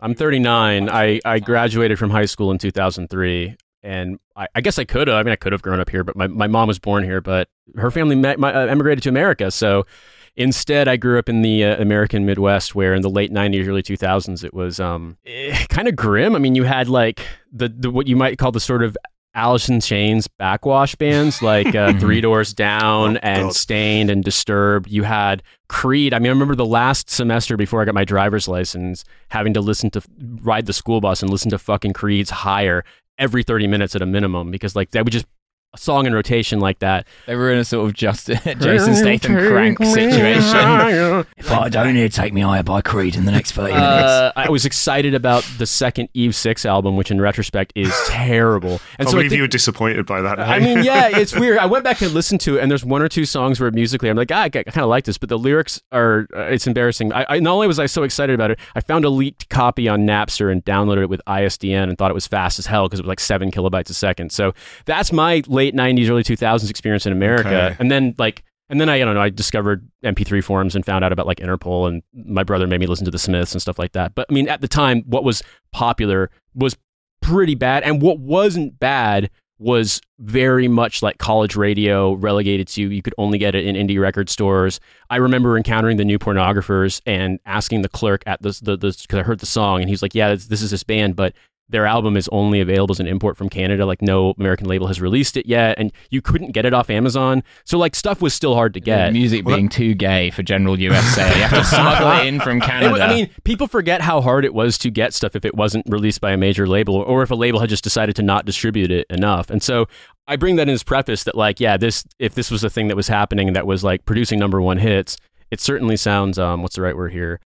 I'm 39. I, I graduated from high school in 2003. And I, I guess I could have. I mean, I could have grown up here, but my, my mom was born here, but her family met, my, uh, emigrated to America. So instead, I grew up in the uh, American Midwest, where in the late 90s, early 2000s, it was um, eh, kind of grim. I mean, you had like the, the what you might call the sort of Alice in Chains backwash bands like uh, Three Doors Down Oh, and God. Staind and Disturbed. You had Creed. I mean, I remember the last semester before I got my driver's license, having to listen to ride the school bus and listen to fucking Creed's Higher every 30 minutes at a minimum because like that would just a song in rotation like that. They were in a sort of just Jason Statham crank situation. if I don't hear "Take Me Higher" by Creed in the next thirty minutes, Uh, I was excited about the second Eve Six album, which in retrospect is terrible. And I so I believe think- you were disappointed by that. I mean, yeah, it's weird. I went back and listened to it, and there's one or two songs where musically I'm like, ah, I, kind of like this, but the lyrics are, uh, it's embarrassing. I, I not only was I so excited about it, I found a leaked copy on Napster and downloaded it with ISDN and thought it was fast as hell because it was like seven kilobytes a second. So that's my late '90s, early 2000s experience in America, Okay. and then like. And then I, I don't know, I discovered MP3 forums and found out about like Interpol, and my brother made me listen to the Smiths and stuff like that. But I mean, at the time, what was popular was pretty bad, and what wasn't bad was very much like college radio relegated to you could only get it in indie record stores. I remember encountering the new pornographers and asking the clerk at the the because I heard the song and he's like, "Yeah, this, this is this band, but." Their album is only available as an import from Canada. Like no American label has released it yet, and you couldn't get it off Amazon. So like stuff was still hard to get. music being too gay for general US sale, you have to smuggle it in from Canada. wa- I mean, people forget how hard it was to get stuff if it wasn't released by a major label, or if a label had just decided to not distribute it enough. And so I bring that in as preface that, like, yeah, this if this was a thing that was happening that was like producing number one hits, it certainly sounds um, what's the right word here?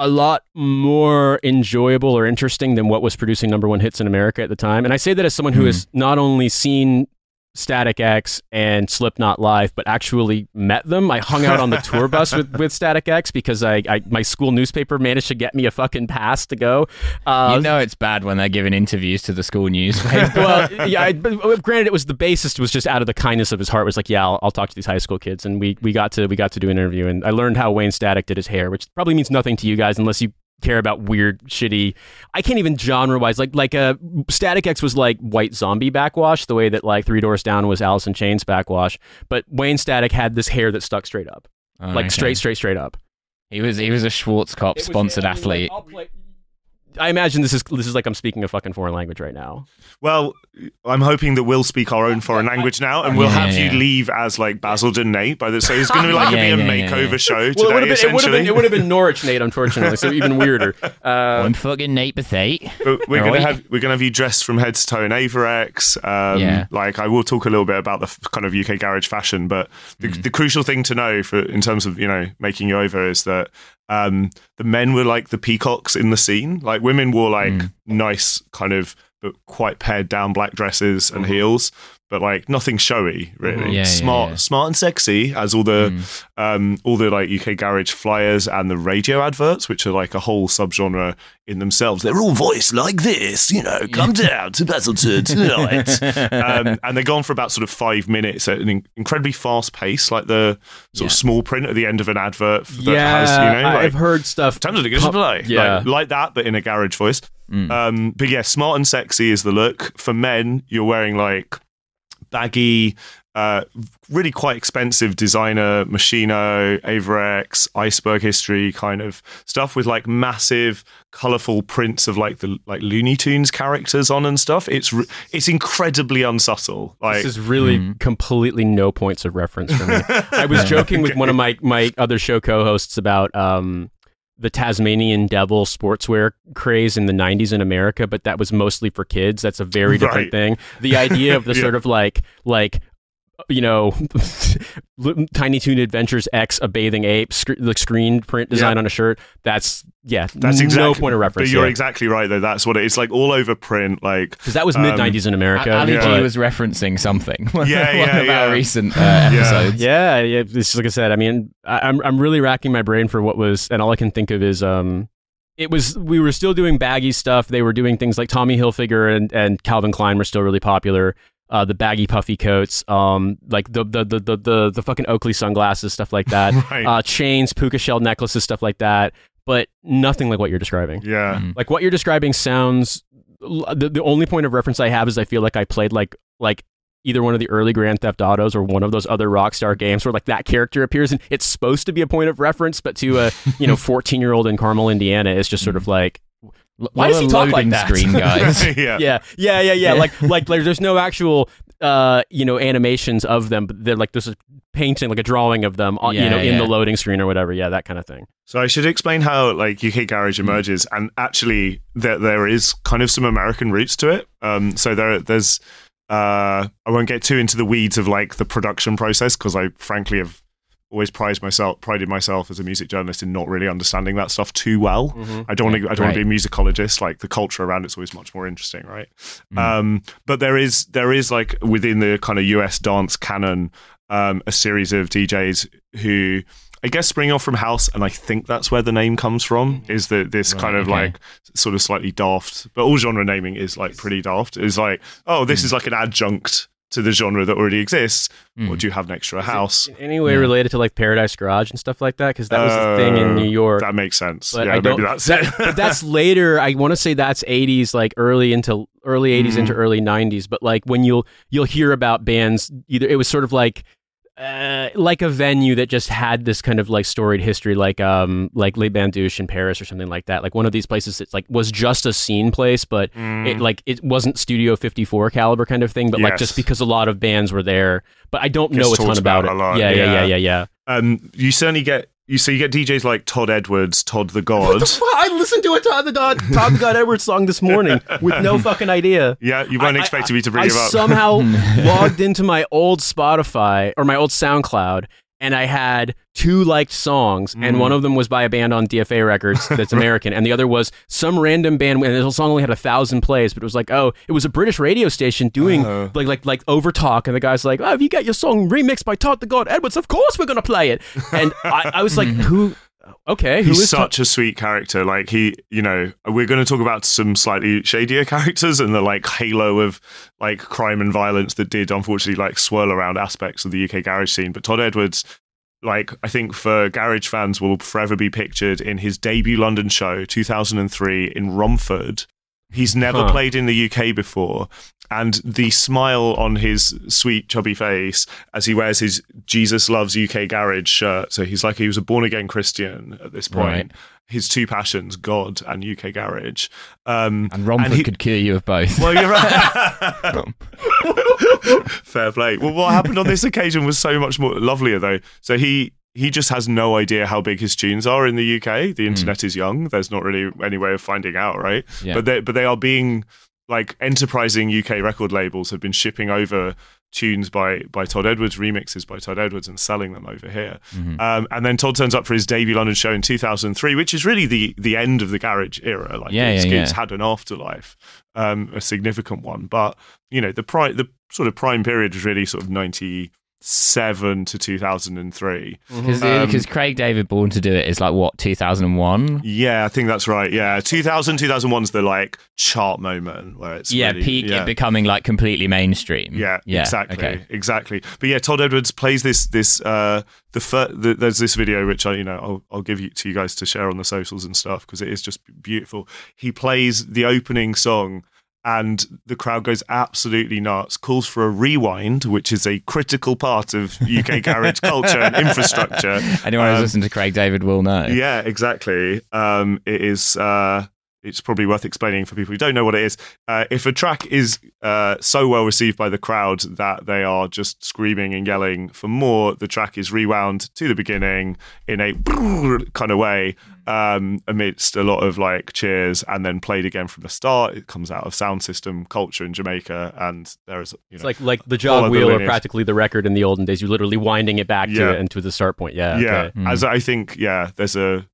A lot more enjoyable or interesting than what was producing number one hits in America at the time. And I say that as someone who hmm. has not only seen Static X and Slipknot live, but actually met them. I hung out on the tour bus with, with Static X because I, I my school newspaper managed to get me a fucking pass to go. Uh, you know it's bad when they're giving interviews to the school newspaper. well, yeah. I, but granted, it was the bassist was just out of the kindness of his heart was like, yeah, I'll, I'll talk to these high school kids, and we we got to we got to do an interview, and I learned how Wayne Static did his hair, which probably means nothing to you guys unless you care about weird, shitty. I can't even genre wise like like uh, Static X was like White Zombie backwash, the way that like Three Doors Down was Alice in Chains backwash, but Wayne Static had this hair that stuck straight up, Oh, like okay. straight, straight, straight up. He was he was a Schwarzkopf sponsored athlete. I imagine this is this is like I'm speaking a fucking foreign language right now. Well, I'm hoping that we'll speak our own foreign language now, and we'll Yeah, have yeah. you leave as like Basildon Nate. By the so it's going to be like Yeah, a, be a yeah, yeah, makeover yeah. show Well, it today, would have been, it would have essentially. been, it would have been Norwich Nate, unfortunately, so even weirder. Uh, I'm fucking Nate Bethate. But we're gonna have we're gonna have you dressed from head to toe in Avirex. Um, Yeah. Like I will talk a little bit about the f- kind of UK garage fashion, but the, Mm. the crucial thing to know for in terms of you know making you over is that um, the men were like the peacocks in the scene. Like women wore like Mm. nice kind of but quite pared down black dresses and Mm-hmm. heels. But like nothing showy, really. Yeah, yeah, smart, yeah. smart and sexy, as all the Mm. um, all the like UK garage flyers and the radio adverts, which are like a whole subgenre in themselves. They're all voiced like this, you know. Come down to Basildon tonight, um, and they're gone for about sort of five minutes at an in- incredibly fast pace, like the sort of small print at the end of an advert that yeah, has, you know, like, I've heard stuff. Times of to play. Yeah. Like, like that, but in a garage voice. Mm. Um, but yeah, smart and sexy is the look. For men, you're wearing like baggy, uh, really quite expensive designer Moschino, Avirex, Iceberg History kind of stuff with like massive, colorful prints of like the like Looney Tunes characters on and stuff. It's re- it's incredibly unsubtle. Like This is really Mm. completely no points of reference for me. I was joking with one of my, my other show co-hosts about um, the Tasmanian Devil sportswear craze in the 90s in America, but that was mostly for kids. That's a very different Right. thing. The idea of the Yeah. sort of like like you know, Tiny Toon Adventures X, a bathing ape, sc- the screen print design Yeah. on a shirt. That's yeah, that's no point of reference. But you're yeah. exactly right though. That's what it, it's like all over print. Like because that was um, mid 90s in America. Ali yeah. G was referencing something. Yeah, one yeah, of yeah. our recent uh, episodes. Yeah, yeah. It's like I said. I mean, I, I'm I'm really racking my brain for what was, and all I can think of is um, it was we were still doing baggy stuff. They were doing things like Tommy Hilfiger and and Calvin Klein were still really popular. Uh, the baggy puffy coats, um, like the the, the the the the fucking Oakley sunglasses, stuff like that. Right. Uh, chains, puka shell necklaces, stuff like that. but nothing like what you're describing. Yeah. Mm. Like what you're describing sounds. The, the only point of reference I have is I feel like I played like like either one of the early Grand Theft Autos or one of those other Rockstar games where like that character appears and it's supposed to be a point of reference, but to a you know 14 year old in Carmel, Indiana, it's just sort of like L- Why does he talk like that? Screen guys. yeah. yeah, yeah, yeah, yeah. Like like there's there's no actual uh you know animations of them, but they're like there's a painting like a drawing of them, uh, you Yeah, know, in the loading screen or whatever. Yeah, that kind of thing. So I should explain how like UK Hmm. Garage emerges, and actually there there is kind of some American roots to it. Um, so there there's uh, I won't get too into the weeds of like the production process because I frankly have always prided myself prided myself as a music journalist in not really understanding that stuff too well. I don't want to. I don't want to be a musicologist. Like the culture around it's always much more interesting, right? Mm. Um, but there is there is like within the kind of US dance canon, um, a series of DJs who I guess spring off from house, and I think that's where the name comes from. Is that this Right, kind of okay. like sort of slightly daft, but all genre naming is like pretty daft. It's like, oh, this is like an adjunct to the genre that already exists. Mm. What do you have next to a house? In any way Yeah. related to like Paradise Garage and stuff like that? Because that was the thing in Uh, New York. That makes sense. But yeah, I don't- maybe that's it. but that's later. I want to say that's 80s, like early into early 80s Mhm. into early 90s. But like when you'll you'll hear about bands, either it was sort of like uh, like a venue that just had this kind of like storied history, like um like Les Bains Douches in Paris or something like that. Like one of these places that's like was just a scene place, but Mm. it like it wasn't Studio 54 caliber kind of thing. But like just because a lot of bands were there, but I don't know a ton about, about it. a lot, yeah, yeah, yeah. yeah, yeah, yeah. um, you certainly get you so you get DJs like Todd Edwards, Todd the God. I listened to a Todd the God Todd the God Edwards song this morning with no fucking idea. yeah, you weren't I- expecting me to bring I him up. somehow logged into my old Spotify or my old SoundCloud and I had two liked songs, and Mm. one of them was by a band on DFA Records that's American, and the other was some random band. And the song only had a thousand plays, but it was like, oh, it was a British radio station doing Oh. like like like over talk, and the guy's like, oh, have you got your song remixed by Todd the God Edwards? Of course we're gonna play it. And I, I was like, who? Okay, He's such a sweet character. Like he, you know, we're going to talk about some slightly shadier characters and the like halo of like crime and violence that did unfortunately like swirl around aspects of the UK garage scene. But Todd Edwards, like I think for garage fans, will forever be pictured in his debut London show, 2003 in Romford. He's never Huh. played in the UK before. And the smile on his sweet, chubby face as he wears his Jesus Loves UK Garage shirt. So he's like he was a born again Christian at this point. Right. His two passions, God and UK Garage. Um, And Romford he- could cure you of both. well, you're right. Fair play. Well, what happened on this occasion was so much more lovelier, though. So he he just has no idea how big his tunes are in the UK. The internet is young. There's not really any way of finding out, right? Yeah. But they but they are being like enterprising UK record labels have been shipping over tunes by by Todd Edwards, remixes by Todd Edwards, and selling them over here. Mhm. Um, and then Todd turns up for his debut London show in 2003, which is really the the end of the garage era. Like Yeah, it's, yeah, yeah. had an afterlife, um, a significant one. But you know, the pri- the sort of prime period was really sort of 97 to 2003. Because Um, Craig David Born to do it is like what 2001. Yeah, I think that's right. Yeah, 2000 2001 is the like chart moment where it's Yeah, really- peak yeah. becoming like completely mainstream. Yeah, yeah, exactly, Okay. exactly. But yeah, Todd Edwards plays this this uh the, fir- the there's this video which I you know I'll I'll give you to you guys to share on the socials and stuff because it is just beautiful. He plays the opening song and the crowd goes absolutely nuts. Calls for a rewind, which is a critical part of UK garage culture and infrastructure. Anyone who's Um, listened to Craig David will know. Yeah, exactly. Um, it is. Uh, it's probably worth explaining for people who don't know what it is. Uh, if a track is uh, so well received by the crowd that they are just screaming and yelling for more, the track is rewound to the beginning in a kind of way, um, amidst a lot of like cheers, and then played again from the start. It comes out of sound system culture in Jamaica, and there is, you know, It's like like the Follow jog the wheel or practically the record in the olden days. You're literally winding it back Yeah. to it and to the start point. Yeah. yeah. okay. Mm. As I think, yeah, there's a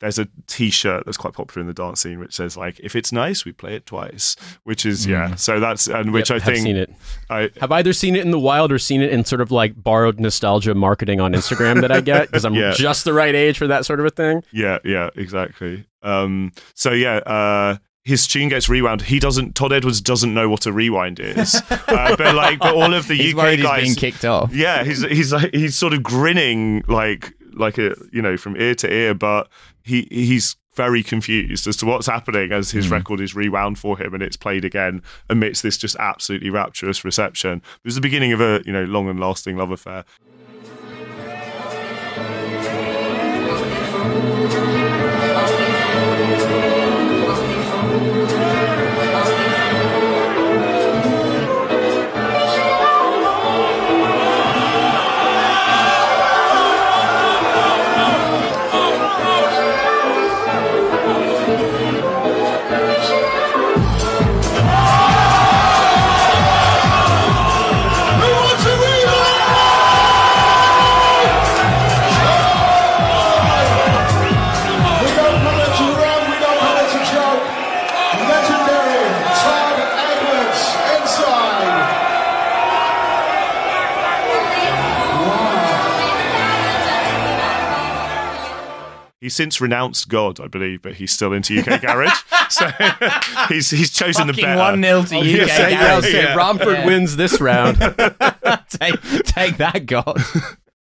there's a T-shirt that's quite popular in the dance scene which says like, "If it's nice, we play it twice," which is yeah. Mm. So that's and which Yep, I have think seen it. I Have either seen it in the wild or seen it in sort of like borrowed nostalgia marketing on Instagram that I get because I'm Yeah. just the right age for that sort of a thing. yeah yeah exactly. Um, so yeah. Uh, his tune gets rewound. He doesn't. Todd Edwards doesn't know what a rewind is. uh, but like, but all of the He's UK guys, he's being kicked off. yeah, he's he's like he's sort of grinning like like a you know from ear to ear, but he he's very confused as to what's happening as his Mm. record is rewound for him and it's played again amidst this just absolutely rapturous reception. It was the beginning of a you know long and lasting love affair. He's since renounced God, I believe, but he's still into UK garage. so he's he's chosen the Fucking better. 1 0 to UK yeah, Say, yeah, Garage. yeah. Romford Yeah. wins this round. take, take that, God.